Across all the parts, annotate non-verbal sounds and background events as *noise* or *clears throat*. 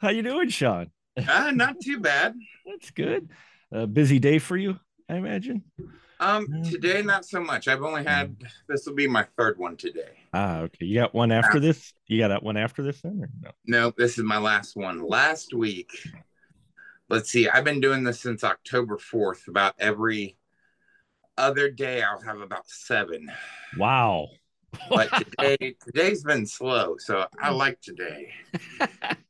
How you doing, Shawn? Uh, not too bad. That's good. A busy day for you, I imagine. Um, today not so much. I've only had this will be my third one today. Ah, okay. You got one after this? You got that one after this then, or no? No, this is my last one. Last week, let's see, I've been doing this since October 4th. About every other day, I'll have about seven. Wow. But *laughs* today, today's been slow, so I like today. *laughs*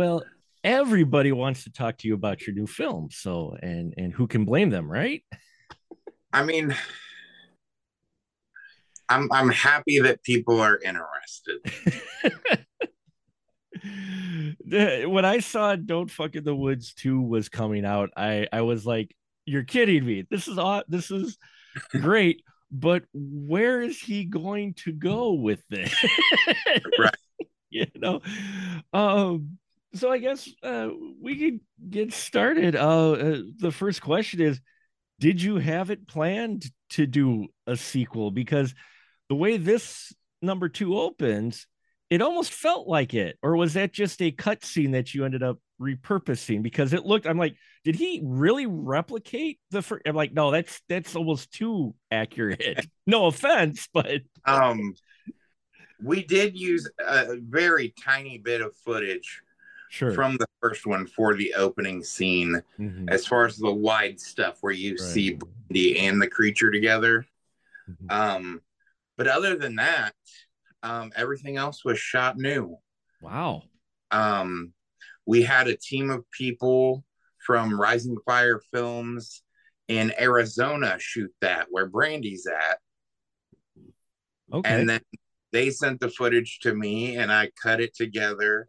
well, everybody wants to talk to you about your new film, so and and who can blame them, right? I mean, I'm I'm happy that people are interested. *laughs* when I saw Don't Fuck in the Woods 2 was coming out, I I was like, you're kidding me. This is all this is great, but where is he going to go with this? *laughs* right. *laughs* You know. Um so I guess uh we could get started. Uh, uh the first question is did you have it planned to do a sequel? Because the way this number 2 opens it almost felt like it. Or was that just a cutscene that you ended up repurposing? Because it looked i'm like did he really replicate the first i'm like no that's that's almost too accurate. *laughs* No offense but um we did use a very tiny bit of footage sure. from the first one for the opening scene mm-hmm. as far as the wide stuff where you right. see Brandy and the creature together mm-hmm. um but other than that um, everything else was shot new. Wow. Um, we had a team of people from Rising Fire Films in Arizona shoot that, where Brandy's at. Okay. And then they sent the footage to me, and I cut it together.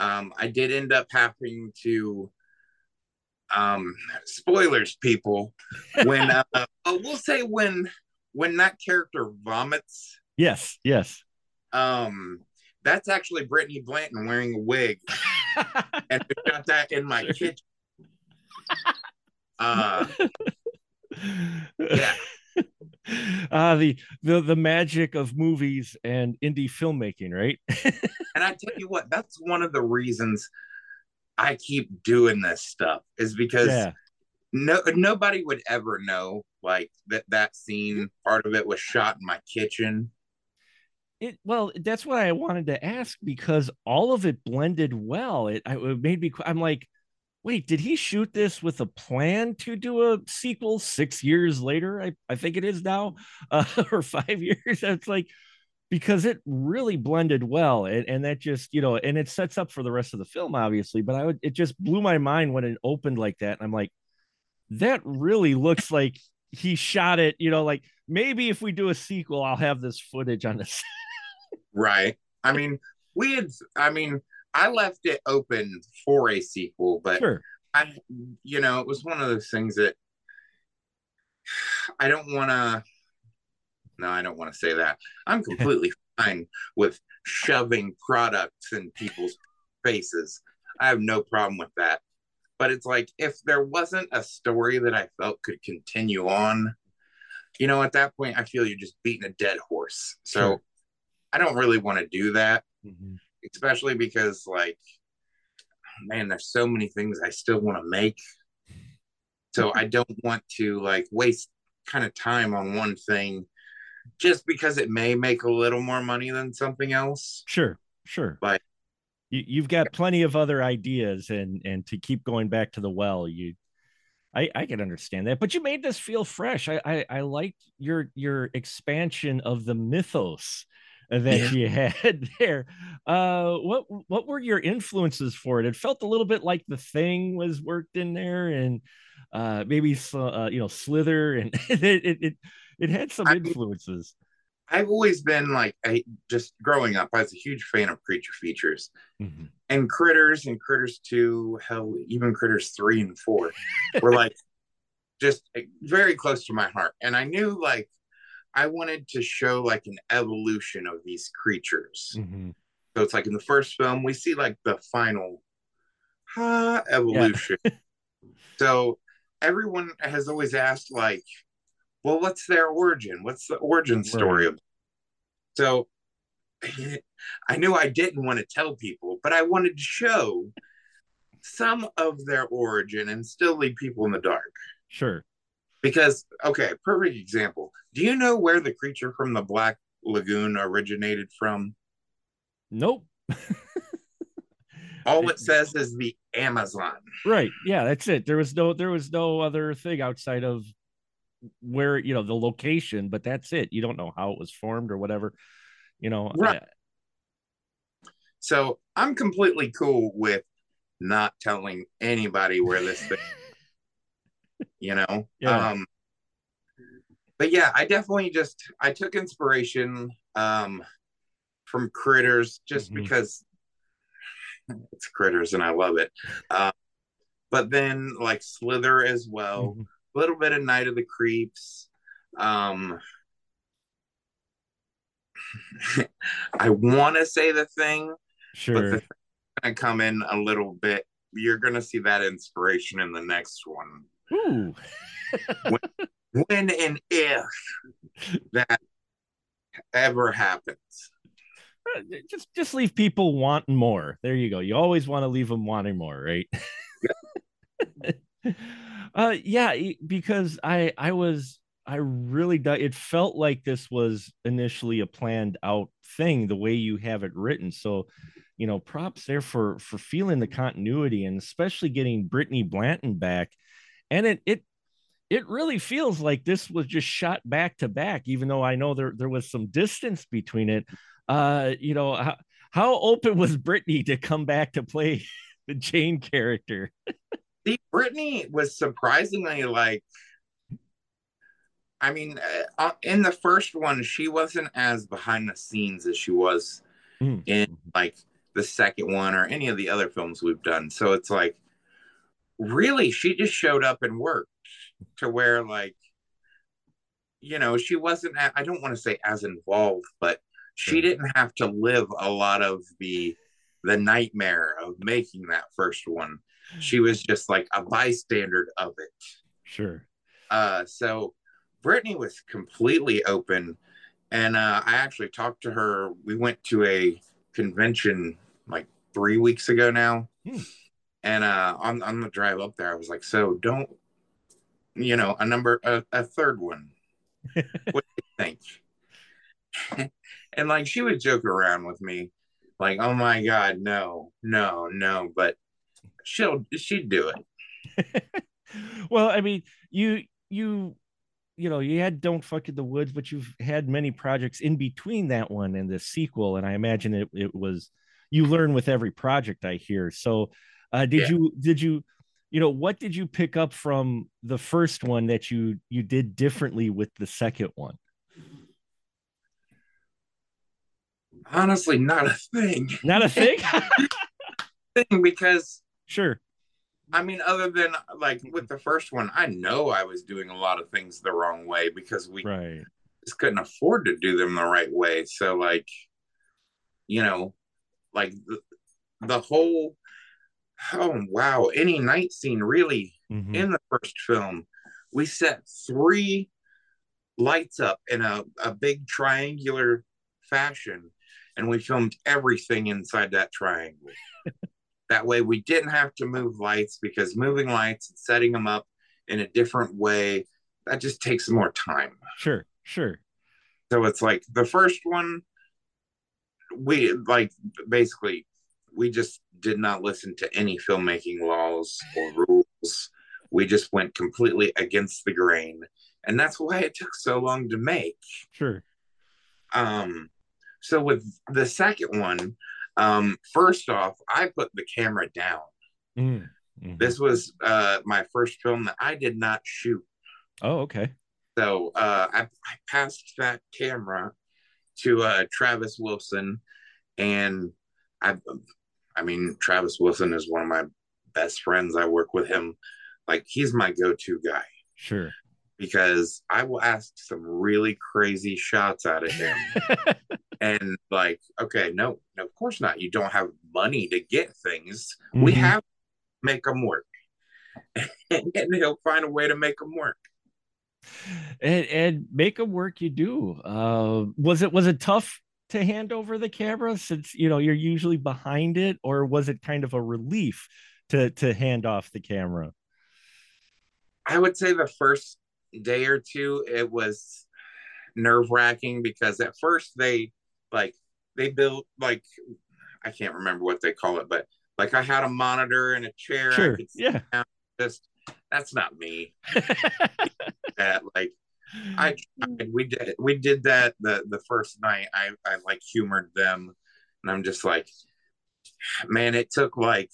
Um, I did end up having to um spoilers people. When *laughs* uh, oh, we'll say when when that character vomits. Yes yes. Um, that's actually Brittany Blanton wearing a wig, *laughs* and I got that in my kitchen. Uh, *laughs* yeah. Uh, *laughs* the the the magic of movies and indie filmmaking, right? *laughs* and I tell you what, that's one of the reasons I keep doing this stuff is because yeah. no nobody would ever know like that that scene part of it was shot in my kitchen it well that's what i wanted to ask because all of it blended well it, it made me i'm like wait did he shoot this with a plan to do a sequel six years later i, I think it is now *laughs* uh, or five *laughs* years it's like because it really blended well and, and that just you know and it sets up for the rest of the film obviously but i would it just blew my mind when it opened like that and i'm like that really looks like he shot it you know like maybe if we do a sequel i'll have this footage on the Right. I mean, we had, I mean, I left it open for a sequel, but sure. I, you know, it was one of those things that I don't want to, no, I don't want to say that. I'm *laughs* completely fine with shoving products in people's faces. I have no problem with that. But it's like if there wasn't a story that I felt could continue on, you know, at that point, I feel you're just beating a dead horse. So sure. I don't really want to do that, mm-hmm. Especially because like, man, there's so many things I still want to make. So mm-hmm. I don't want to like waste kind of time on one thing just because it may make a little more money than something else. Sure, sure. But you, you've got plenty of other ideas and and to keep going back to the well, you I, I can understand that, but you made this feel fresh. I, I I liked your your expansion of the mythos that yeah. you *laughs* had there. Uh, what what were your influences for it? It felt a little bit like the thing was worked in there, and uh, maybe uh, you know Slither, and *laughs* it, it it it had some influences. I've always been like, I just growing up, I was a huge fan of creature features mm-hmm. and critters and critters two, hell, even critters three and four were like *laughs* just eh, very close to my heart. And I knew like I wanted to show like an evolution of these creatures. Mm-hmm. So it's like in the first film, we see like the final ha, evolution. Yeah. *laughs* so everyone has always asked, like, well, what's their origin? What's the origin story right. So *laughs* I knew I didn't want to tell people, but I wanted to show some of their origin and still leave people in the dark. Sure. Because, okay, perfect example. Do you know where the creature from the Black Lagoon originated from? Nope. All it *laughs* says is the Amazon. Right. Yeah, that's it. There was no there was no other thing outside of where, you know, the location, but that's it. You don't know how it was formed or whatever. You know, right. I, so I'm completely cool with not telling anybody where this thing you know yeah. um but yeah i definitely just i took inspiration um from critters just mm-hmm. because *laughs* it's critters and i love it uh, but then like slither as well mm-hmm. a little bit of night of the creeps um *laughs* i want to say the thing sure but the gonna come in a little bit. You're gonna see that inspiration in the next one. Ooh. when, when and if that ever happens. Uh, just just leave people wanting more. There you go. You always want to leave them wanting more, right? *laughs* uh yeah, because I I was I really it felt like this was initially a planned out thing the way you have it written. So you know, props there for for feeling the continuity and especially getting Brittany Blanton back. And it it it really feels like this was just shot back to back, even though I know there there was some distance between it. Uh, you know, how, how open was Brittany to come back to play *laughs* the Jane character? *laughs* See, Brittany was surprisingly like I mean, uh, uh, in the first one, she wasn't as behind the scenes as she was mm. in like the second one or any of the other films we've done. So it's like, really, she just showed up and worked to where, like, you know, she wasn't, I don't want to say as involved, but she didn't have to live a lot of the the nightmare of making that first one. She was just like a bystander of it. Sure. Uh, so Brittany was completely open, and uh, I actually talked to her. We went to a convention like three weeks ago now. Hmm. And uh, on on the drive up there, I was like, "So don't, you know, a number a, a third one. *laughs* what do you think?" *laughs* and like she would joke around with me, like, "Oh my god, no, no, no," but she'll she'd do it. *laughs* well, I mean, you you you know, you had Don't Fuck in the Woods, but you've had many projects in between that one and the sequel. And I imagine it, it was, you learn with every project I hear. So, uh, did yeah. you, did you, you know, what did you pick up from the first one that you, you did differently with the second one? Honestly, not a thing. Not a thing? *laughs* thing because sure I mean, other than like with the first one, I know I was doing a lot of things the wrong way because we right. just couldn't afford to do them the right way. So, like, you know, like the, the whole oh wow, any night scene really mm-hmm. in the first film, we set three lights up in a, a big triangular fashion and we filmed everything inside that triangle. *laughs* That way, we didn't have to move lights because moving lights and setting them up in a different way that just takes more time. Sure, sure. So it's like the first one, we like basically we just did not listen to any filmmaking laws or rules. We just went completely against the grain, and that's why it took so long to make. Sure. Um. So with the second one, um, first off, I put the camera down. Mm, hmm This was uh, my first film that I did not shoot. Oh, okay. So uh, I, I passed that camera to uh, Travis Wilson, and I, I mean, Travis Wilson is one of my best friends. I work with him, like he's my go-to guy. Sure. Because I will ask some really crazy shots out of him. *laughs* and like okay no, no of course not you don't have money to get things mm-hmm. we have to make them work *laughs* and he'll find a way to make them work and and make them work you do uh was it was it tough to hand over the camera since you know you're usually behind it, or was it kind of a relief to to hand off the camera? I would say the first day or two, it was nerve wracking because at first they like they built like I can't remember what they call it, but like I had a monitor and a chair. Sure. yeah. Just that's not me. *laughs* that like I mm-hmm. we did we did that the the first night. I I like humored them, and I'm just like, man, it took like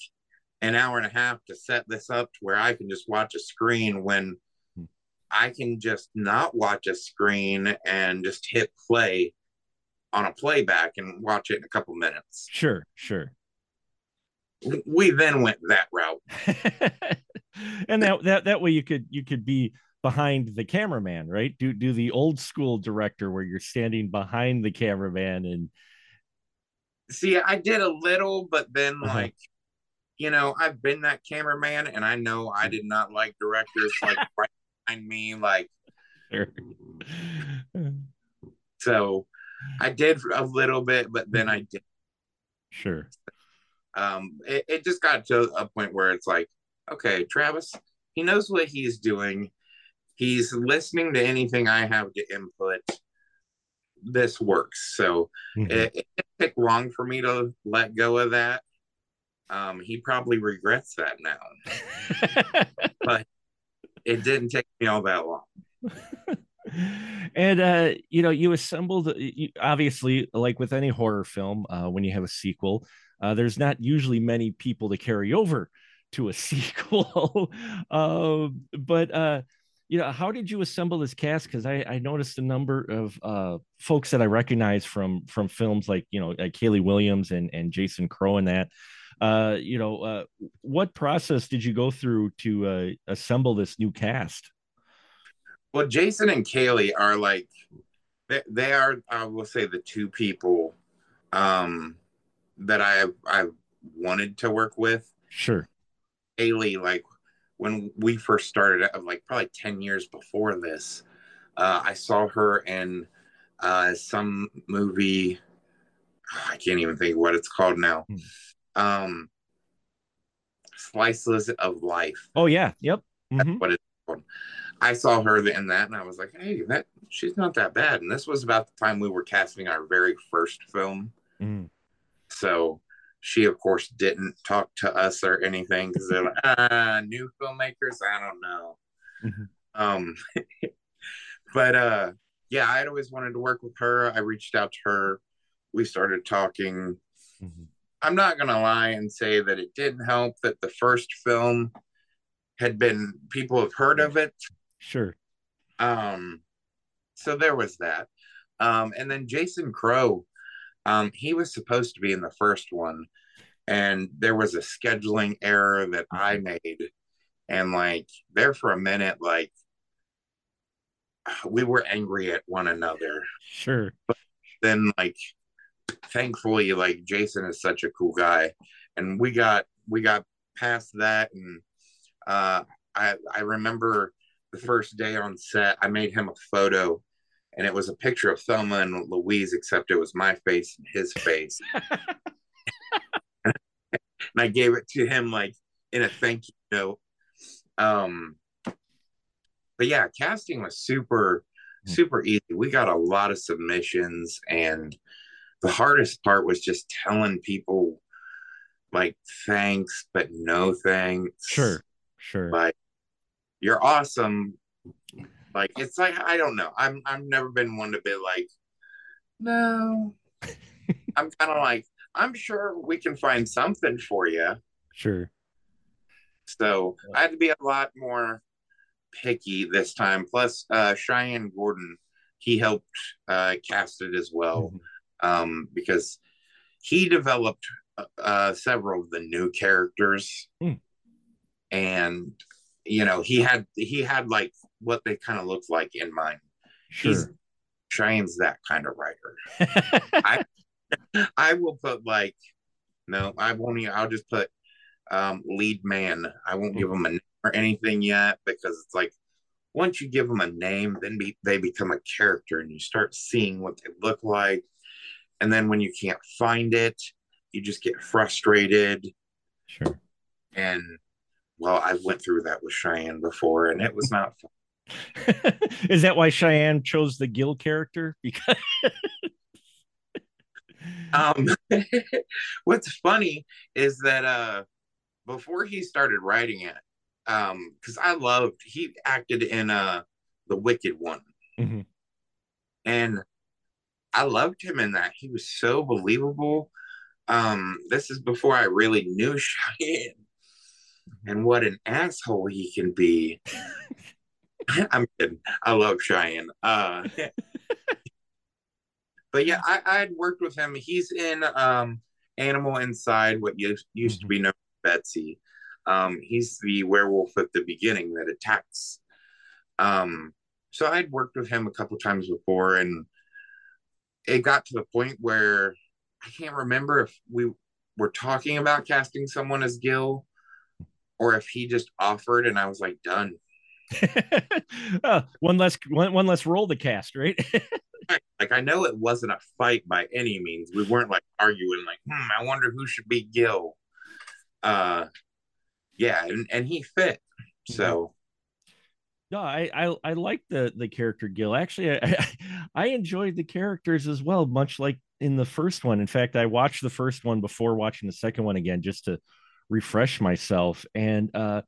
an hour and a half to set this up to where I can just watch a screen when hmm. I can just not watch a screen and just hit play on a playback and watch it in a couple minutes. Sure, sure. We then went that route. *laughs* and that that that way you could you could be behind the cameraman, right? Do do the old school director where you're standing behind the cameraman and see I did a little, but then uh-huh. like you know, I've been that cameraman and I know I did not like directors like *laughs* right behind me, like sure. so I did a little bit, but then I did. Sure. Um, it, it just got to a point where it's like, okay, Travis, he knows what he's doing. He's listening to anything I have to input. This works. So mm-hmm. it, it didn't long for me to let go of that. Um, he probably regrets that now. *laughs* but it didn't take me all that long. *laughs* and uh you know you assembled you, obviously like with any horror film uh when you have a sequel uh there's not usually many people to carry over to a *laughs* sequel uh, but uh you know how did you assemble this cast because I, I noticed a number of uh folks that i recognize from from films like you know like kaylee williams and and jason crow and that uh you know uh what process did you go through to uh assemble this new cast well, Jason and Kaylee are like they, they are I will say the two people um that I I wanted to work with. Sure. Kaylee, like when we first started, like probably 10 years before this, uh, I saw her in uh, some movie. *sighs* I can't even think what it's called now. Hmm. Um, Slices of Life. Oh yeah, yep. Mm-hmm. That's what it's called. I saw her in that, and I was like, "Hey, that she's not that bad." And this was about the time we were casting our very first film, mm. so she, of course, didn't talk to us or anything because they're like, "Ah, *laughs* new filmmakers, I don't know." Mm-hmm. Um, *laughs* but uh, yeah, I'd always wanted to work with her. I reached out to her. We started talking. Mm-hmm. I'm not gonna lie and say that it didn't help that the first film had been people have heard of it Sure. Um, so there was that. Um, and then Jason Crow, um, he was supposed to be in the first one, and there was a scheduling error that I mm-hmm. made, and like there for a minute, like we were angry at one another. Sure. But then, like, thankfully, like Jason is such a cool guy, and we got we got past that, and uh, I I remember the first day on set, I made him a photo and it was a picture of Thelma and Louise, except it was my face and his face. *laughs* and I gave it to him like in a thank you note. Um, but yeah, casting was super, hmm. super easy. We got a lot of submissions, and the hardest part was just telling people like thanks, but no thanks. Sure, sure. Like you're awesome. Like it's like I don't know. I'm I've never been one to be like, no. *laughs* I'm kind of like I'm sure we can find something for you. Sure. So I had to be a lot more picky this time. Plus, uh, Cheyenne Gordon, he helped uh, cast it as well mm-hmm. um, because he developed uh, several of the new characters, mm. and you know he had he had like what they kind of look like in mind sure. he's Cheyenne's that kind of writer *laughs* i *laughs* i will put like no i won't even i'll just put um lead man i won't give him a name or anything yet because it's like once you give them a name then be, they become a character and you start seeing what they look like and then when you can't find it, you just get frustrated. Sure. And well, I went through that with Cheyenne before, and it was not fun. *laughs* Is that why Cheyenne chose the Gill character? Because um, *laughs* what's funny is that uh, before he started writing it, um, because I loved he acted in uh the Wicked One, mm-hmm. and I loved him in that. He was so believable. Um, this is before I really knew *laughs* Cheyenne and what an asshole he can be. *laughs* I'm kidding. I love Cheyenne. Uh, *laughs* but yeah, I, I had worked with him. He's in um, Animal Inside, what used, used to be known as Betsy. Um, he's the werewolf at the beginning that attacks. Um, so I'd worked with him a couple times before, and it got to the point where I can't remember if we were talking about casting someone as Gil or if he just offered and I was like, done. *laughs* uh, one less one, one less roll to cast, *laughs* right? like I know it wasn't a fight by any means. We weren't like arguing like, hmm, I wonder who should be Gil. Uh yeah, and, and he fit. So no, I I, I like the the character Gil. Actually, I, *laughs* I enjoyed the characters as well, much like in the first one. In fact, I watched the first one before watching the second one again just to refresh myself. And uh,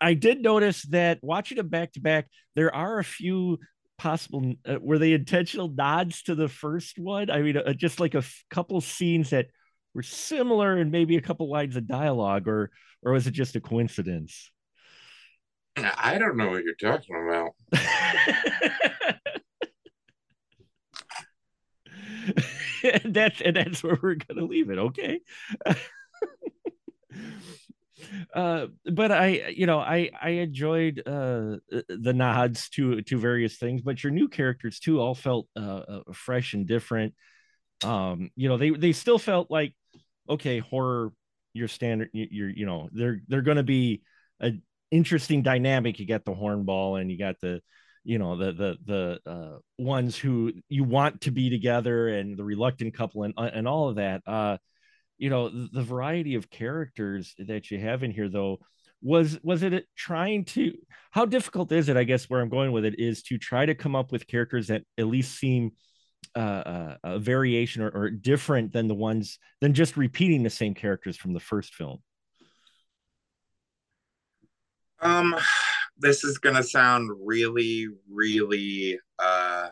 I did notice that watching them back to back, there are a few possible uh, were they intentional nods to the first one. I mean, uh, just like a f- couple scenes that were similar and maybe a couple lines of dialogue, or or was it just a coincidence? I don't know what you're talking about. *laughs* and that's and that's where we're gonna leave it. Okay. *laughs* uh, but I, you know, I I enjoyed uh, the nods to to various things, but your new characters too all felt uh, uh, fresh and different. Um, you know, they they still felt like okay, horror, your standard, you're you know, they're they're going to be a interesting dynamic. You got the hornball, and you got the you know the the the uh, ones who you want to be together, and the reluctant couple, and and all of that. Uh, you know the, variety of characters that you have in here though was was it trying to how difficult is it i guess where i'm going with it is to try to come up with characters that at least seem uh, uh a variation or, or, different than the ones than just repeating the same characters from the first film um this is gonna sound really really uh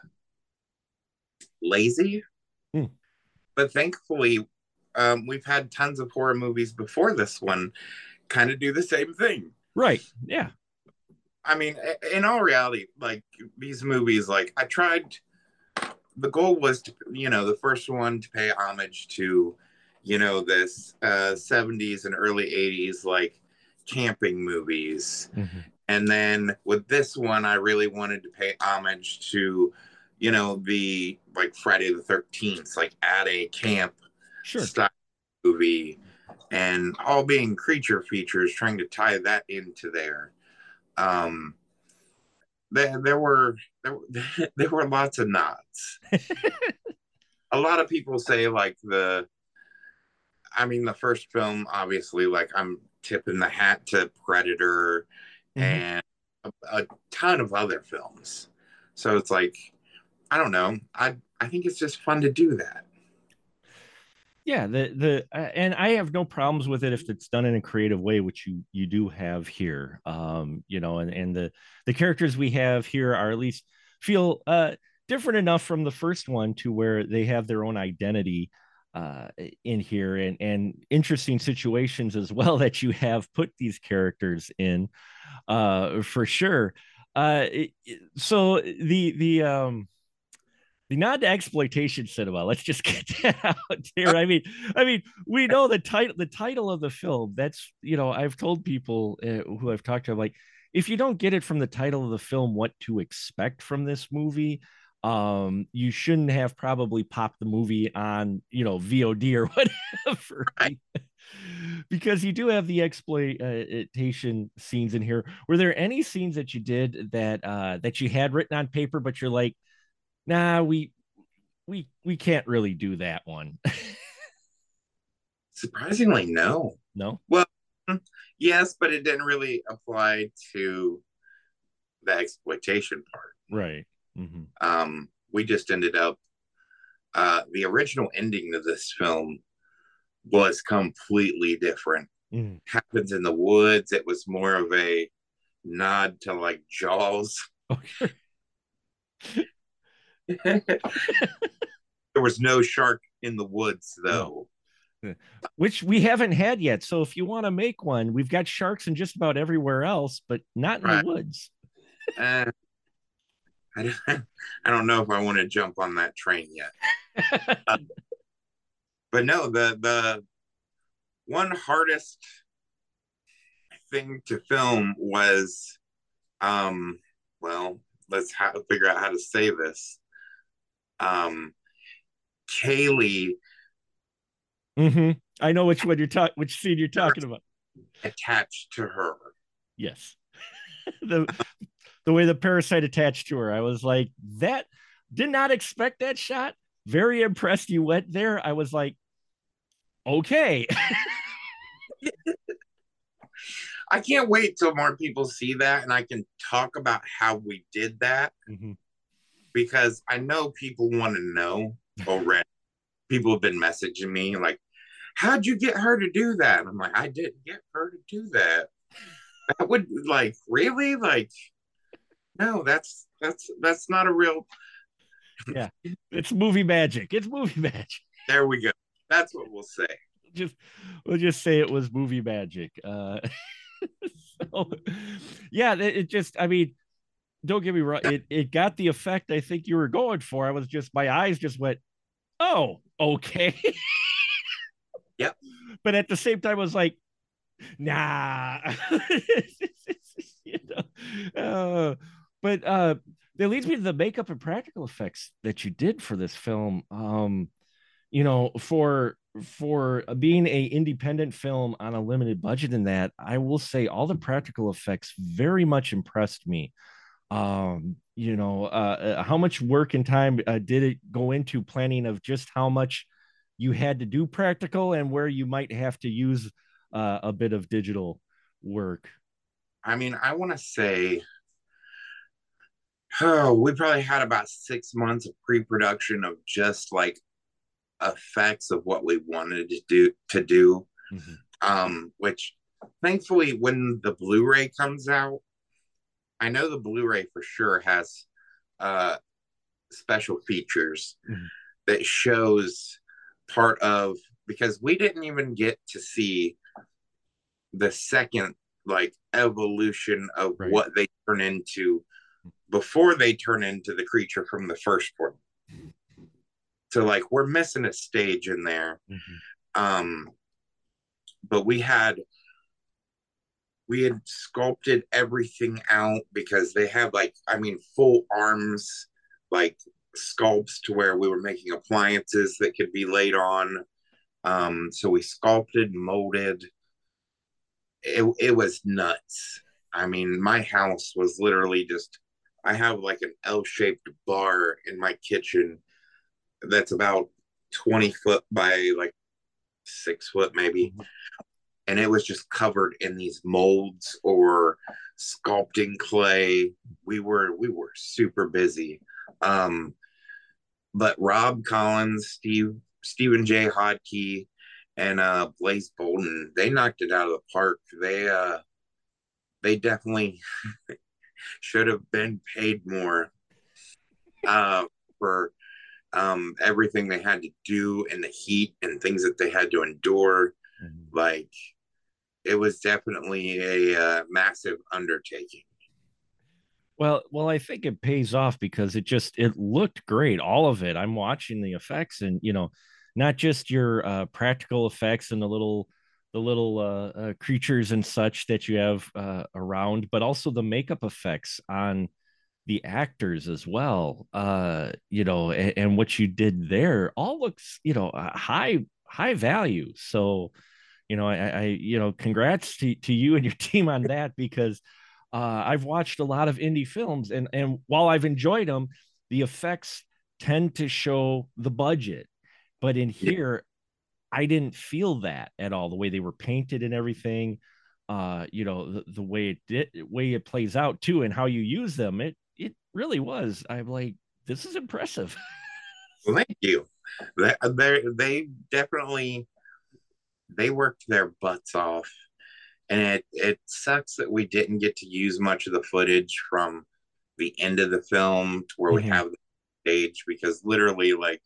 lazy hmm. but thankfully um, we've had tons of horror movies before this one kind of do the same thing. Right. Yeah. I mean, in all reality, like these movies, like I tried, the goal was to, you know, the first one to pay homage to, you know, this uh, 70s and early 80s, like camping movies. Mm-hmm. And then with this one, I really wanted to pay homage to, you know, the like Friday the 13th, like at a camp sure. style movie and all being creature features trying to tie that into there. Um there, there were there, *laughs* there were lots of nods. *laughs* A lot of people say like the i mean the first film obviously like i'm tipping the hat to predator mm-hmm. and a, a ton of other films. So it's like i don't know. I i think it's just fun to do that yeah the the uh, and i have no problems with it if it's done in a creative way which you you do have here. Um you know and and the the characters we have here are at least feel uh different enough from the first one to where they have their own identity uh in here and and interesting situations as well *laughs* that you have put these characters in uh for sure. Uh so the the um the exploitation cinema. Let's just *laughs* get that out here. I mean, I mean, we know the title, the title of the film. That's you know, I've told people uh, who I've talked to, like, if you don't get it from the title of the film, what to expect from this movie, um, you shouldn't have probably popped the movie on, you know, VOD or *laughs* whatever. Right. *laughs* because you do have the exploitation scenes in here. Were there any scenes that you did that uh that you had written on paper, but you're like, nah, we we we can't really do that one. *laughs* Surprisingly, no. no. Well, yes, but it didn't really apply to the exploitation part. Right. Mm-hmm. Um, we just ended up. Uh, the original ending of this film was completely different. Mm. Happens in the woods. It was more of a nod to like Jaws. Okay. *laughs* there was no shark in the woods though. Which we haven't had yet. So if you want to make one, we've got sharks in just about everywhere else, but not in Right. the woods. Uh, I don't, *laughs* I don't know if I want to jump on that train yet. *laughs* But no, the the one hardest thing to film was, um, well, let's ha- figure out how to say this. Um, Kaylee hmm I know which one you're talking, which scene you're talking about. attached to her. Yes. *laughs* the the way the parasite attached to her. I was like, that did not expect that shot. Very impressed you went there. I was like, okay. *laughs* I can't wait till more people see that and I can talk about how we did that Mhm. Because I know people want to know already. people have been messaging me like, "How'd you get her to do that?" I'm like, "I didn't get her to do that. That would like really like, no, that's that's that's not a real. Yeah. It's movie magic. It's movie *laughs* magic. There we go. That's what we'll say. Just we'll just say it was movie magic. Uh *laughs* so yeah, it, it just I mean, don't get me wrong, it, it got the effect I think you were going for. I was just my eyes just went, oh, okay. *laughs* Yep. But at the same time, I was like, nah. *laughs* you know? uh, but uh that leads me to the makeup and practical effects that you did for this film. Um, you know, for for being a independent film on a limited budget in that, I will say all the practical effects very much impressed me. Um, you know, uh, uh, how much work and time uh, did it go into planning of just how much you had to do practical and where you might have to use uh, a bit of digital work? I mean, I want to say, oh, we probably had about six months of pre-production of just like effects of what we wanted to do to do. Mhm. Um, which thankfully, when the Blu-ray comes out, I know the Blu-ray for sure has uh special features Mhm. that shows part of because we didn't even get to see the second like evolution of Right. what they turn into before they turn into the creature from the first one. So like we're missing a stage in there. Um but we had we had sculpted everything out because they have like I mean full arms like sculpts to where we were making appliances that could be laid on. Um so we sculpted, molded, it, it was nuts. I mean, my house was literally just I have like an L-shaped bar in my kitchen that's about 20 foot by like six foot maybe. And it was just covered in these molds or sculpting clay. We were we were super busy. Um but Rob Collins, Steve Stephen J. Hodkey, and uh Blaze Bolden, they knocked it out of the park. They uh they definitely *laughs* should have been paid more uh for um everything they had to do in the heat and things that they had to endure. Like it was definitely a uh, massive undertaking. Well, well, I think it pays off because it just it looked great, all of it. I'm watching the effects, and you know, not just your uh, practical effects and the little the little uh, uh, creatures and such that you have uh, around, but also the makeup effects on the actors as well. Uh, you know, and, and what you did there all looks, you know, high high value. So, you know, I, I you know, congrats to to you and your *laughs* team on that because uh, I've watched a lot of indie films, and and while I've enjoyed them, the effects tend to show the budget. But in here, I didn't feel that at all. The way they were painted and everything, uh, you know, the, the way it did, way it plays out too, and how you use them. It it really was. I'm like, this is impressive. *laughs* Well, thank you. They they they definitely they worked their butts off, and it it sucks that we didn't get to use much of the footage from the end of the film to where we Mhm. have the stage because literally like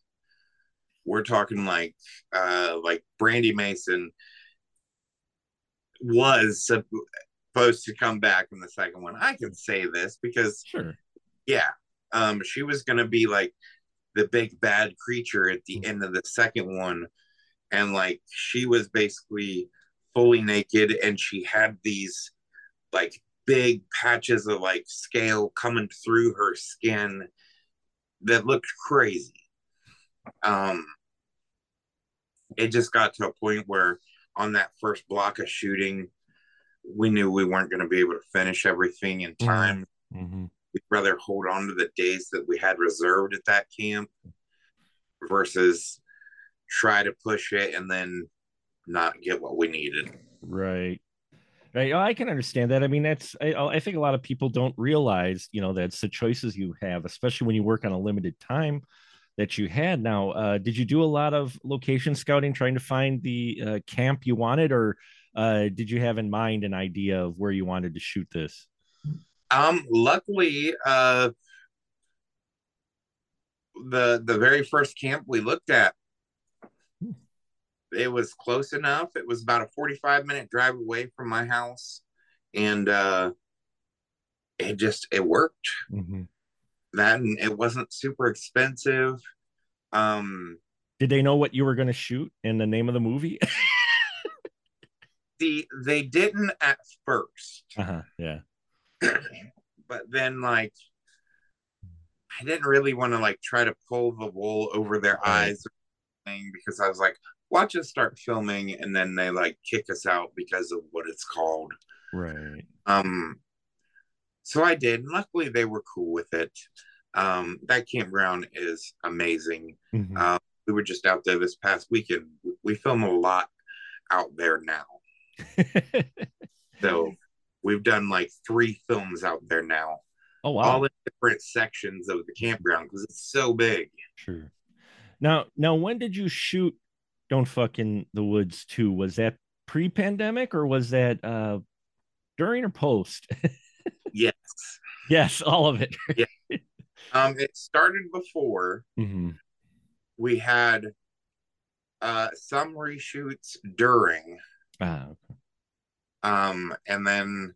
we're talking like uh like Brandy Mason was supposed to come back in the second one. I can say this because Sure. yeah um she was gonna be like the big bad creature at the end of the second one and like she was basically fully naked and she had these like big patches of like scale coming through her skin that looked crazy. Um it just got to a point where on that first block of shooting we knew we weren't going to be able to finish everything in time. Mhm. we'd rather hold on to the days that we had reserved at that camp versus try to push it and then not get what we needed. Right. Right. Oh, I can understand that. I mean, that's, I, I think a lot of people don't realize, you know, that's the choices you have, especially when you work on a limited time that you had. Now, uh, did you do a lot of location scouting trying to find the uh, camp you wanted, or uh, did you have in mind an idea of where you wanted to shoot this? Um, luckily, uh, the the very first camp we looked at, it was close enough. It was about a forty five minute drive away from my house, and uh, it just it worked. Mhm. That and it wasn't super expensive. Um, Did they know what you were going to shoot and the name of the movie? *laughs* the they didn't at first. uh-huh. Yeah. *clears throat* but then like I didn't really want to like try to pull the wool over their eyes or anything because I was like, watch us start filming and then they like kick us out because of what it's called. Right. Um so I did. and Luckily they were cool with it. Um that campground is amazing. Mhm. Uh, we were just out there this past weekend. We film a lot out there now. *laughs* So we've done like three films out there now. oh wow. all in different sections of the campground because it's so big. Sure. Now, now, when did you shoot "Don't Fuck in the Woods" too Was that pre-pandemic or was that uh during or post? *laughs* Yes. yes, all of it. *laughs* Um, it started before Mhm. we had uh some reshoots during, Ah, um, and then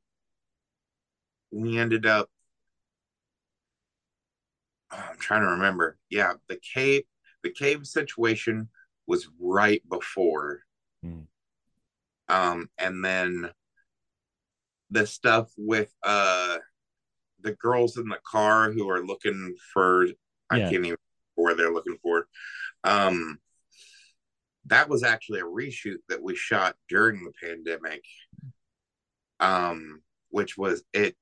we ended up. oh, I'm trying to remember. Yeah, the cave, the cave situation was right before. Hmm. Um, and then the stuff with uh the girls in the car who are looking for I Yeah. can't even remember where they're looking for. Um that was actually a reshoot that we shot during the pandemic. Um, which was it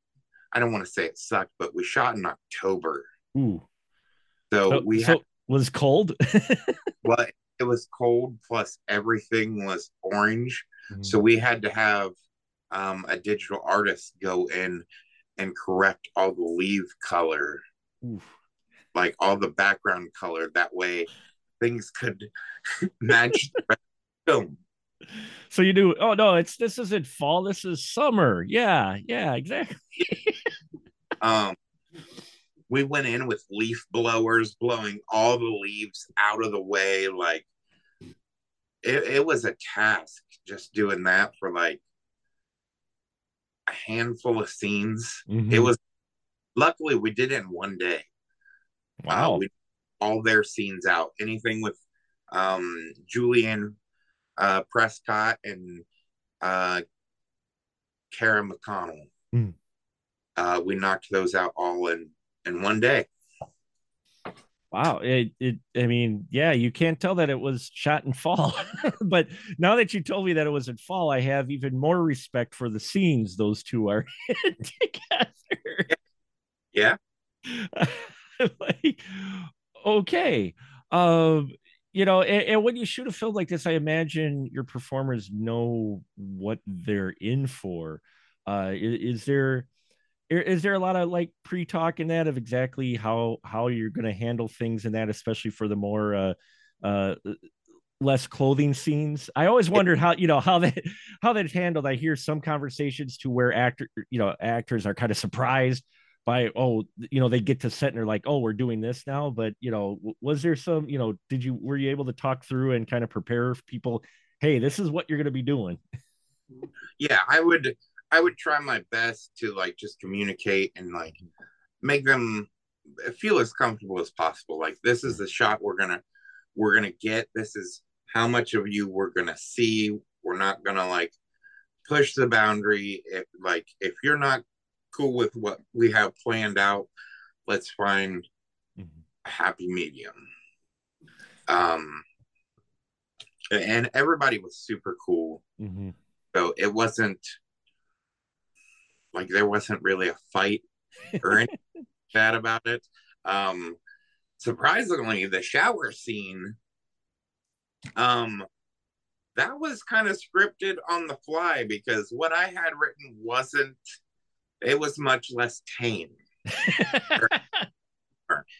I don't want to say it sucked, but we shot in October. ooh. So, So, we so had was cold. *laughs* well, it was cold plus everything was orange. Mhm. So we had to have um, a digital artist go in and correct all the leaf color, Oof. like all the background color. That way things could *laughs* match the rest of the film. So you do Oh no, it's this isn't fall. This is summer. Yeah, yeah, exactly. *laughs* Um, we went in with leaf blowers, blowing all the leaves out of the way. Like it, it was a task just doing that for like a handful of scenes. It Mhm. was luckily we did it in one day. wow. Uh, we, all their scenes out. Anything with um, Julian uh, Prescott and uh, Kara McConnell. Hmm. Uh, we knocked those out all in in one day. Wow. It, it, I mean, yeah, you can't tell that it was shot in fall. *laughs* but now that you told me that it was in fall, I have even more respect for the scenes those two are in *laughs* together. Yeah. *laughs* like, okay. Um, you know, and, and, when you shoot a film like this, I imagine your performers know what they're in for. Uh, is, is there is there a lot of like pre-talk in that of exactly how how you're going to handle things in that, especially for the more uh, uh, less clothing scenes. I always wondered how you know how that *laughs* how that's handled. I hear some conversations to where actor you know actors are kind of surprised by oh you know they get to set and they're like oh we're doing this now but you know was there some you know did you were you able to talk through and kind of prepare people hey this is what you're going to be doing yeah i would i would try my best to like just communicate and like make them feel as comfortable as possible like this is the shot we're gonna we're gonna get this is how much of you we're gonna see we're not gonna like push the boundary if like if you're not cool with what we have planned out. Let's find mm-hmm. a happy medium. Um, and everybody was super cool. Mm-hmm. So it wasn't like there wasn't really a fight *laughs* or anything bad about it. Um, surprisingly, the shower scene, um, that was kind of scripted on the fly because what I had written wasn't it was much less tame. *laughs*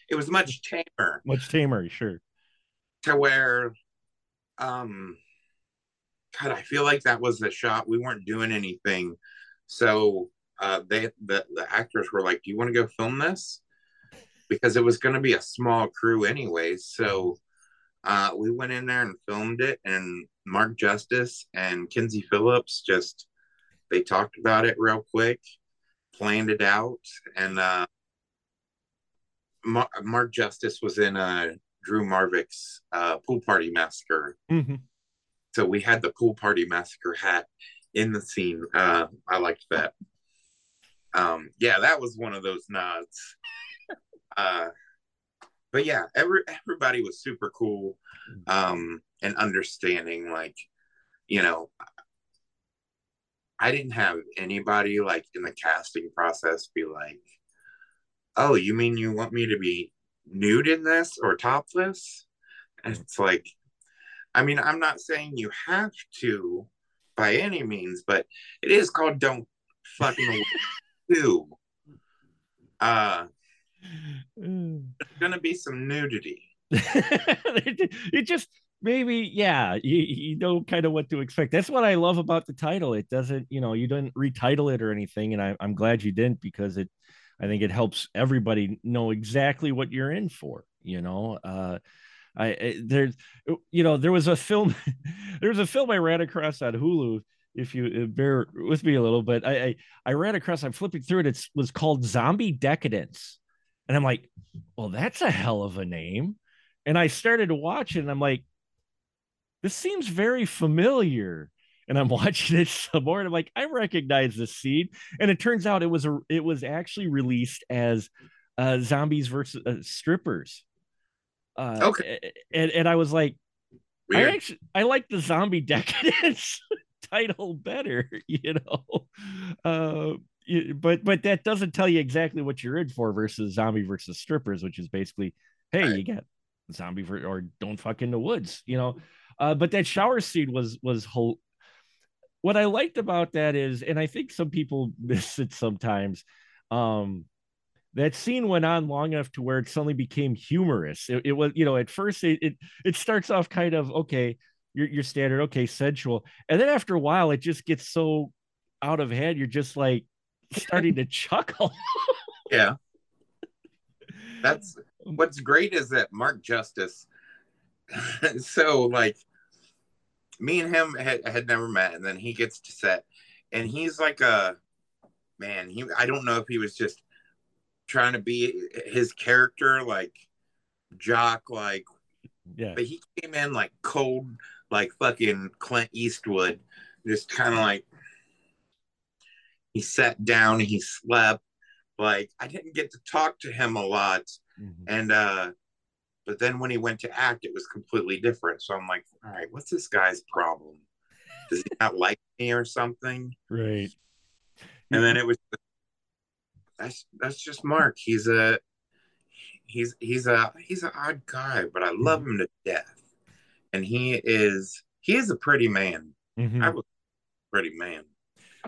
it was much tamer. Much tamer, sure. To where um God, I feel like that was the shot. We weren't doing anything. So uh they the, the actors were like, Do you want to go film this? Because it was gonna be a small crew anyway. So uh we went in there and filmed it and Mark Justice and Kinsey Phillips just they talked about it real quick planned it out, and uh, Mar- Mark Justice was in uh, Drew Marvick's uh, Pool Party Massacre. Mm-hmm. So we had the Pool Party Massacre hat in the scene. Uh, I liked that. Um, yeah, that was one of those nods. uh, but yeah, every everybody was super cool um, and understanding. Like, you know, I didn't have anybody like in the casting process be like, "Oh, you mean you want me to be nude in this or topless?" And it's like, I mean, I'm not saying you have to by any means, but it is called "Don't Fucking *laughs* Do." Uh, there's gonna be some nudity. *laughs* it just maybe yeah you, you know kind of what to expect that's what i love about the title it doesn't you know you didn't retitle it or anything and I, i'm glad you didn't because it i think it helps everybody know exactly what you're in for you know uh i there's you know there was a film *laughs* there was a film i ran across on hulu if you uh, bear with me a little bit i i, I ran across i'm flipping through it it was called zombie decadence and i'm like well that's a hell of a name and I started to watch it and I'm like, this seems very familiar and I'm *laughs* watching it some more, and I'm like, I recognize this scene. And it turns out it was a it was actually released as uh, zombies versus uh, strippers. Uh, okay. And and I was like, Weird. I actually I like the zombie *laughs* decadence title better, *laughs* you know. Uh, but but that doesn't tell you exactly what you're in for versus zombie versus strippers, which is basically, hey, right. you got zombie for, or don't fuck in the woods, you know. Uh, but that shower scene was was whole. What I liked about that is, and I think some people *laughs* miss it sometimes. Um, that scene went on long enough to where it suddenly became humorous. It, it was, you know, at first it, it it starts off kind of okay, your your standard, okay, sensual, and then after a while it just gets so out of hand. You're just like starting to *laughs* chuckle. yeah, *laughs* that's what's great is that Mark Justice. *laughs* so like me and him had, had never met, and then he gets to set, and he's like a man. He I don't know if he was just trying to be his character, like jock, like yeah. But he came in like cold, like fucking Clint Eastwood, just kind of like he sat down, he slept. Like I didn't get to talk to him a lot, mm-hmm. and uh but then when he went to act, it was completely different. So I'm like, all right, what's this guy's problem? Does he not like me or something? Right. And then it was that's that's just Mark. He's a he's he's a he's an odd guy, but I love him to death. And he is he is a pretty man. Mhm. I was a pretty man.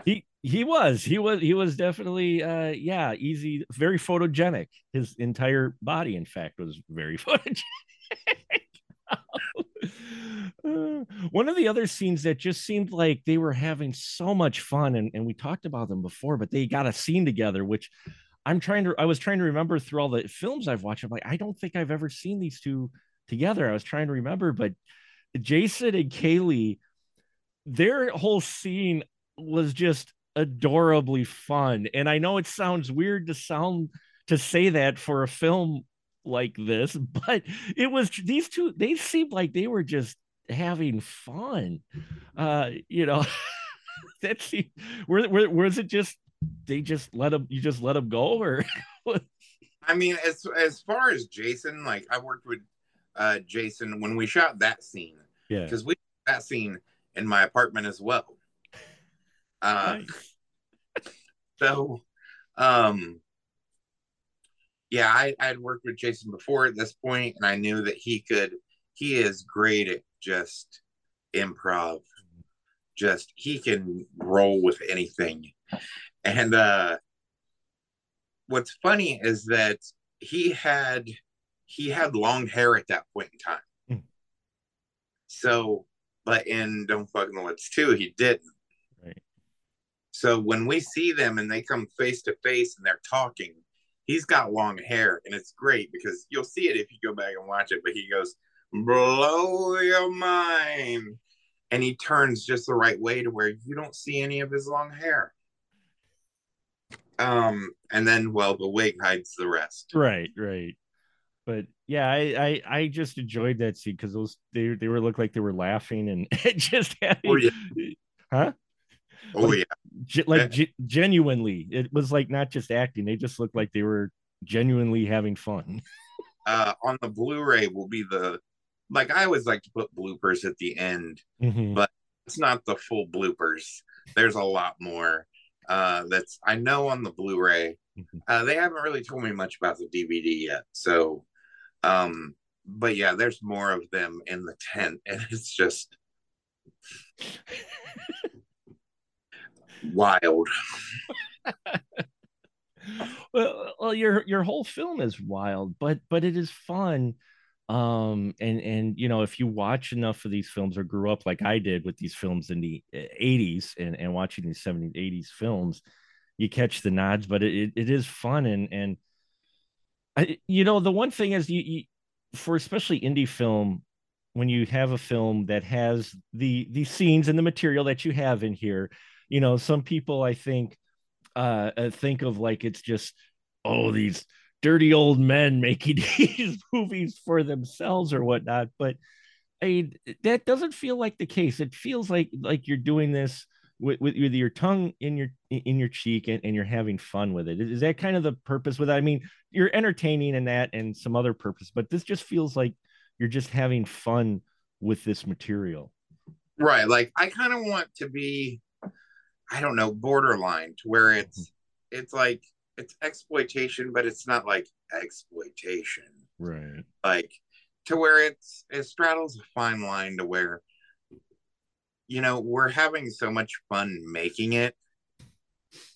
he he was he was he was definitely uh yeah easy very photogenic his entire body in fact was very *laughs* photogenic Uh, *laughs* one of the other scenes that just seemed like they were having so much fun and, and we talked about them before but they got a scene together which i'm trying to i was trying to remember through all the films i've watched i'm like i don't think i've ever seen these two together i was trying to remember but jason and kaylee their whole scene was just adorably fun. And I know it sounds weird to sound to say that for a film like this, *laughs* but it was these two, they seemed like they were just having fun. Uh, you know, *laughs* that's where, where was it just they just let them you just let them go or *laughs* I mean, as as far as Jason, like I worked with uh Jason when we shot that scene yeah because we shot that scene in my apartment as well. Uh, Nice. so, um, yeah, I I'd worked with Jason before at this point, and I knew that he could. He is great at just improv. Just he can roll with anything, and uh, what's funny is that he had he had long hair at that point in time. Hmm. So, but in Don't Fuck in the Woods 2, he didn't. Right. So when we see them and they come face to face and they're talking, he's got long hair and it's great because you'll see it if you go back and watch it. But he goes, blow your mind. And he turns just the right way to where you don't see any of his long hair. Um, and then well, the wig hides the rest. right right but yeah i i, I just enjoyed that scene because those they, they were looked like they were laughing and *laughs* it just having, Oh yeah, huh oh yeah. Ge- like ge- genuinely it was like not just acting they just looked like they were genuinely having fun *laughs* Uh, on the Blu-ray will be the like I always like to put bloopers at the end. Mhm. But- It's not the full bloopers. There's a lot more. Uh, that's I know on the Blu-ray. Mhm. Uh, they haven't really told me much about the DVD yet. So, um, but yeah, there's more of them in the tent, *laughs* and it's just *laughs* wild. *laughs* well, well your your whole film is wild but but it is fun um and and you know if you watch enough of these films or grew up like i did with these films in the 80s and and watching these 70s 80s films you catch the nods but it, it, it is fun and and You know the one thing is you, you for especially indie film when you have a film that has the the scenes and the material that you have in here you know some people i think uh, uh think of like it's just oh these dirty old men *laughs* making *laughs* these movies for themselves or whatnot. But I mean, that doesn't feel like the case. It feels like like you're doing this with, with, with your tongue in your in your cheek and, and you're having fun with it is that kind of the purpose with it i mean you're entertaining in that and some other purpose but this just feels like you're just having fun with this material Right. Like I kind of want to be, I don't know, borderline to where it's mm-hmm. it's like it's exploitation, but it's not like exploitation. right Like to where it's it straddles a fine line to where you know we're having so much fun making it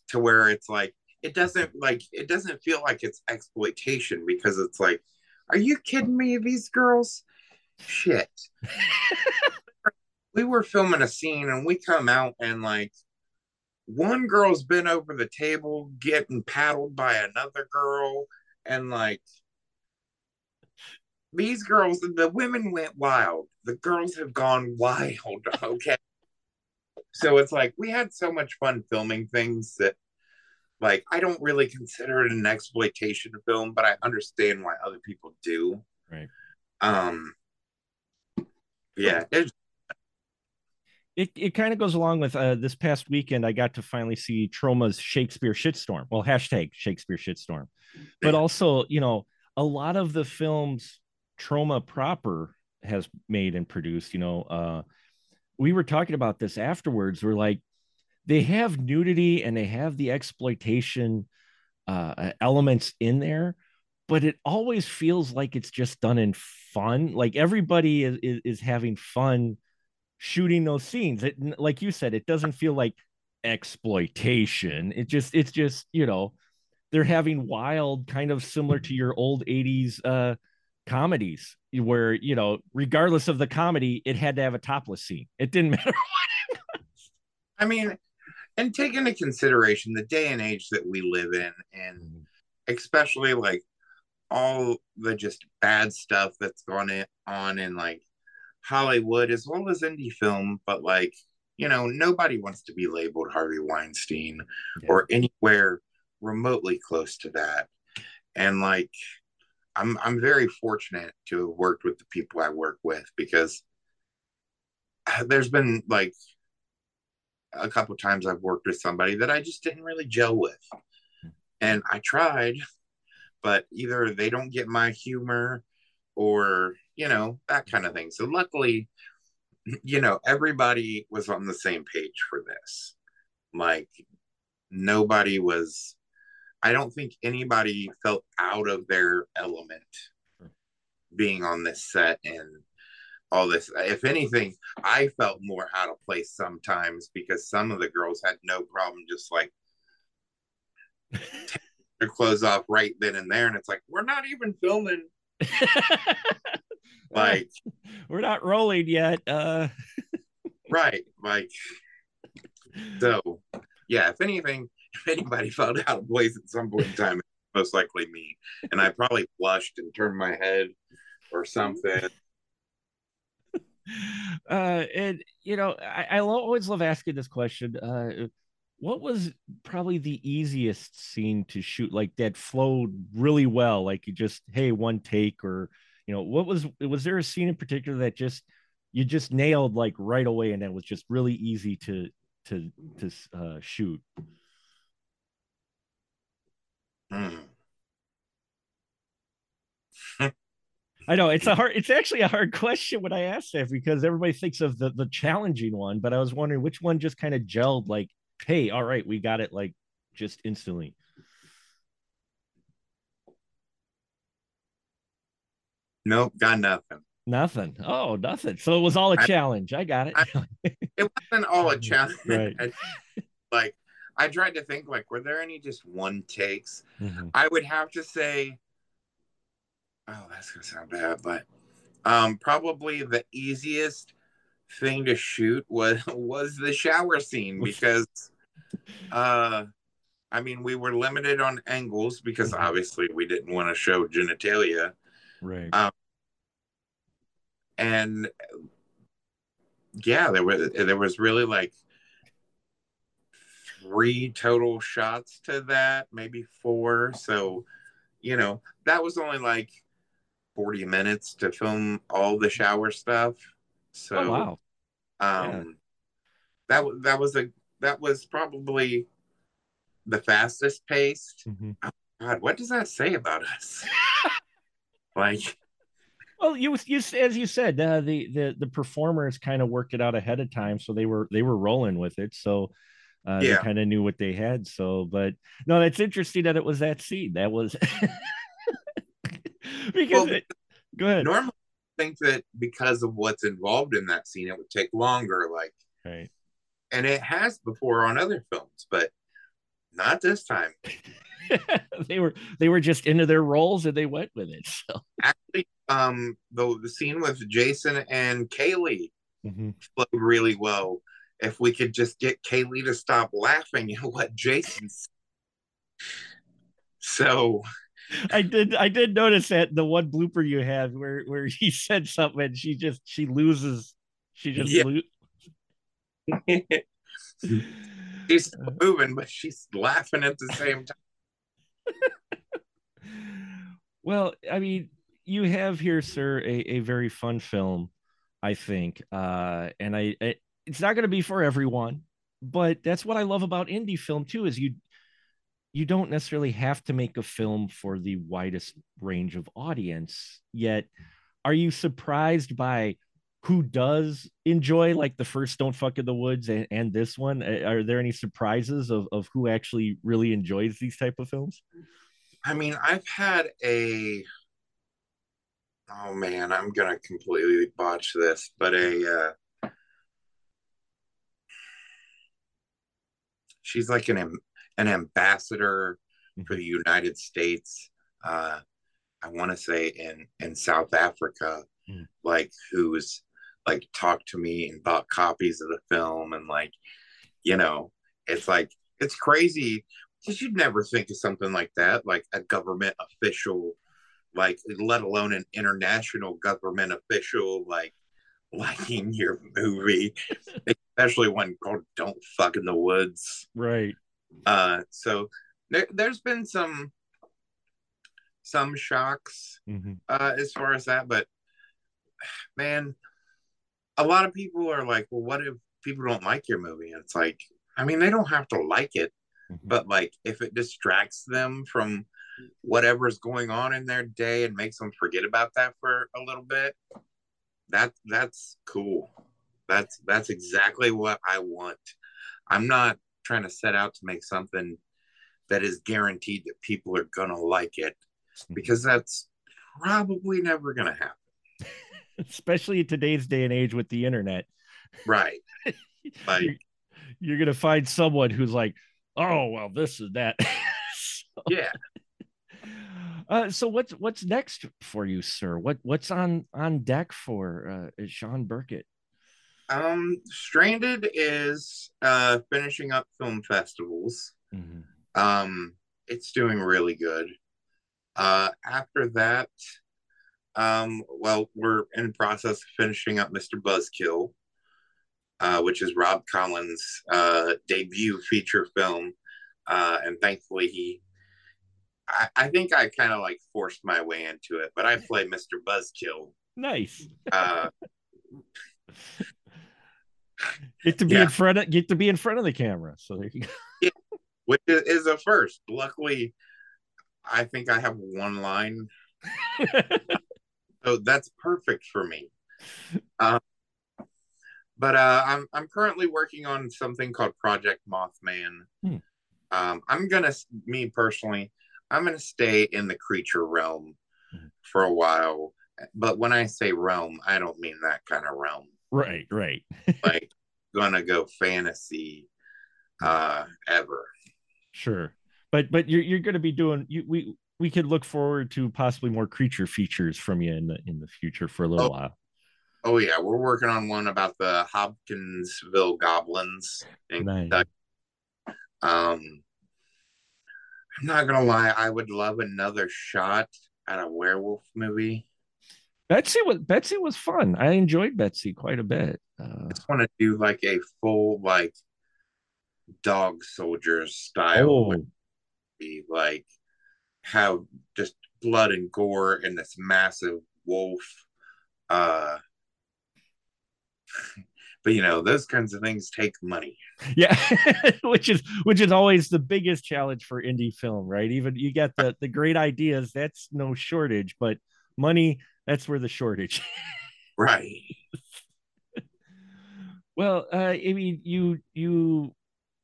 to where it's like it doesn't like it doesn't feel like it's exploitation because it's like are you kidding me these girls? Shit. We were filming a scene and we come out and like one girl's been over the table getting paddled by another girl and like these girls the women went wild. The girls have gone wild *laughs* okay so it's like we had so much fun filming things that like i don't really consider it an exploitation film but i understand why other people do Right. um yeah it's it, it kind of goes along with uh, this past weekend. I got to finally see Troma's Shakespeare shitstorm. Well, hashtag Shakespeare shitstorm, but also you know a lot of the films Troma proper has made and produced. You know, uh, we were talking about this afterwards. We're like, they have nudity and they have the exploitation uh, elements in there, but it always feels like it's just done in fun. Like everybody is, is, is having fun shooting those scenes. It, like you said, it doesn't feel like exploitation. It just, it's just, you know, they're having wild, kind of similar to your old 80s uh, comedies where, you know, regardless of the comedy, it had to have a topless scene. It didn't *laughs* matter what. I mean, and take into consideration the day and age that we live in, and mm-hmm. especially like all the just bad stuff that's gone on in like Hollywood as well as indie film, but like, you know, nobody wants to be labeled Harvey Weinstein yeah. or anywhere remotely close to that. And like I'm I'm very fortunate to have worked with the people I work with because *sighs* there's been like a couple times I've worked with somebody that I just didn't really gel with. And I tried, but either they don't get my humor or, you know, that kind of thing. So luckily, *clears throat* you know, everybody was on the same page for this. Like nobody was I don't think anybody felt out of their element being on this set and all this. If anything, I felt more out of place sometimes because some of the girls had no problem just like *laughs* their clothes off right then and there. And it's like, we're not even filming. *laughs* like, *laughs* we're not rolling yet. Uh... right. Like, so yeah, if anything, if anybody felt out of place at some point in time, most likely me. And I probably blushed and turned my head or something *laughs* uh, and you know, I, I always love asking this question. Uh, what was probably the easiest scene to shoot, like that flowed really well, like you just hey one take, or you know, what was was there a scene in particular that just you just nailed like right away, and that was just really easy to to to uh, shoot? Hmm. *laughs* I know it's a hard. It's actually a hard question when I ask that because everybody thinks of the the challenging one, but I was wondering which one just kind of gelled. Like, hey, all right, we got it. Like, just instantly. Nope, got nothing. Nothing. Oh, nothing. So it was all a I, challenge. I got it. I, it wasn't all a *laughs* challenge. Right. *laughs* like I tried to think like, were there any just one takes? Mm-hmm. I would have to say oh, that's gonna sound bad, but um, probably the easiest thing to shoot was *laughs* was the shower scene because uh I mean we were limited on angles because mm-hmm. obviously we didn't want to show genitalia. Right. Um, and yeah, there was there was really like three total shots to that, maybe four. So, you know, that was only like 40 minutes to film all the shower stuff. So oh, wow. Um yeah. that that was a that was probably the fastest paced. Mm-hmm. Oh, God, what does that say about us? *laughs* like well, you you as you said, uh, the the the performers kind of worked it out ahead of time, so they were they were rolling with it. So uh, yeah. they kind of knew what they had. So, but no, that's interesting that it was that scene. That was *laughs* because well, it, go ahead. Normally, I think that because of what's involved in that scene, it would take longer. Like, right. And it has before on other films, but not this time. *laughs* they were they were just into their roles and they went with it. So actually, um, the the scene with Jason and Kaylee mm-hmm. flowed really well. If we could just get Kaylee to stop laughing at what Jason's so I did I did notice that the one blooper you had where where he *laughs* said something and she just she loses she just yeah. Lo- *laughs* she's moving but she's laughing at the same time. *laughs* well, I mean, you have here, sir, a, a very fun film, I think, uh, and I, I it's not going to be for everyone, but that's what I love about indie film too. Is you you don't necessarily have to make a film for the widest range of audience yet are you surprised by who does enjoy like the first don't fuck in the woods and, and this one are there any surprises of, of who actually really enjoys these type of films I mean, I've had a oh man, I'm gonna completely botch this, but a uh, she's like an an ambassador for the United States. Uh, I want to say in in South Africa, mm. like who's like talked to me and bought copies of the film and like, you know, it's like it's crazy because you'd never think of something like that, like a government official, like let alone an international government official, like *laughs* liking your movie, *laughs* especially one called "Don't Fuck in the Woods." Right. Uh, so there, there's been some some shocks mm-hmm. uh, as far as that, but man, a lot of people are like, "Well, what if people don't like your movie?" And it's like, I mean, they don't have to like it, mm-hmm. but like if it distracts them from whatever's going on in their day and makes them forget about that for a little bit, that that's cool. That's that's exactly what I want. I'm not trying to set out to make something that is guaranteed that people are gonna like it mm-hmm. because that's probably never gonna happen. *laughs* Especially in today's day and age with the internet. Right. *laughs* Like you're gonna find someone who's like, oh well, this is that. *laughs* so, yeah. Uh, so what's what's next for you, sir? What what's on on deck for uh, Shawn Burkett? Um, Stranded is uh, finishing up film festivals. Mm-hmm. Um, it's doing really good. Uh, after that, um, well, we're in process of finishing up Mr. Buzzkill, uh, which is Rob Collins' uh, debut feature film. Uh, and thankfully, he, I, I think I kind of like forced my way into it, but I play Mr. Buzzkill. Nice. Uh, get to be yeah. in front of get to be in front of the camera. So there you go. Yeah, which is a first. Luckily, I think I have one line, so that's perfect for me. Um, but uh, I'm I'm currently working on something called Project Mothman. Hmm. Um, I'm gonna me personally, I'm gonna stay in the creature realm hmm. for a while. But when I say realm, I don't mean that kind of realm. Right, right. *laughs* like gonna go fantasy uh ever. Sure. But but you're you're gonna be doing you we we could look forward to possibly more creature features from you in the in the future for a little oh, while. Oh yeah, we're working on one about the Hopkinsville goblins. nice. Um, I'm not gonna lie, I would love another shot at a werewolf movie. Betsy was Betsy was fun. I enjoyed Betsy quite a bit. Uh, I just want to do like a full like dog soldiers style. Oh. Be like have just blood and gore and this massive wolf. Uh, *laughs* but you know those kinds of things take money yeah *laughs* which is which is always the biggest challenge for indie film right even you get the the great ideas that's no shortage but money that's where the shortage *laughs* right well uh i mean you you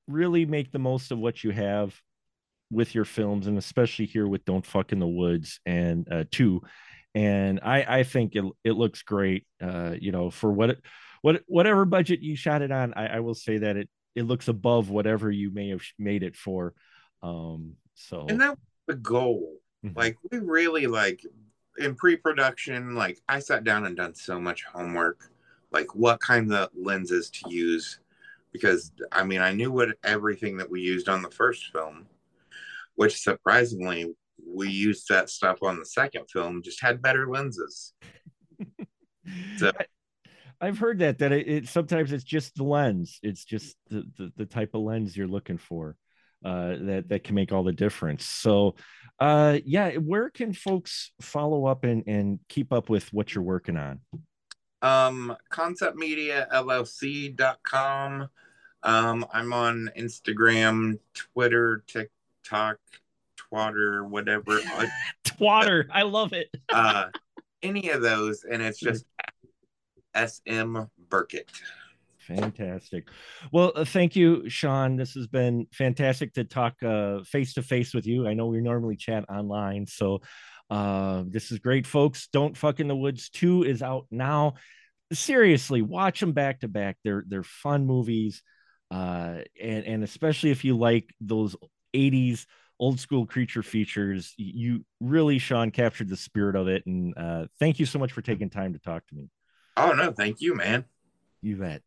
really make the most of what you have with your films and especially here with don't fuck in the woods and uh two and i i think it, it looks great uh you know for what it what whatever budget you shot it on, I, I will say that it it looks above whatever you may have made it for. Um, so and that was the goal. Mm-hmm. Like we really like in pre-production, like I sat down and done so much homework, like what kind of lenses to use, because I mean I knew what everything that we used on the first film, which surprisingly we used that stuff on the second film, just had better lenses. so *laughs* I've heard that that it, it, sometimes it's just the lens. It's just the, the, the type of lens you're looking for uh, that that can make all the difference. So, uh, yeah, where can folks follow up and and keep up with what you're working on? Um, conceptmediallc.com. Um, I'm on Instagram, Twitter, TikTok, Twatter, whatever. *laughs* Twatter, I love it. uh, any of those, and it's just SM Burkett. Fantastic. Well, uh, thank you, Shawn. This has been fantastic to talk face to face with you. I know we normally chat online, so uh, this is great, folks. Don't fuck in the woods. Two is out now. Seriously, watch them back to back. They're they're fun movies, uh, and and especially if you like those '80s old school creature features, you really, Shawn, captured the spirit of it. And uh, thank you so much for taking time to talk to me. Oh no, thank you, man. You bet.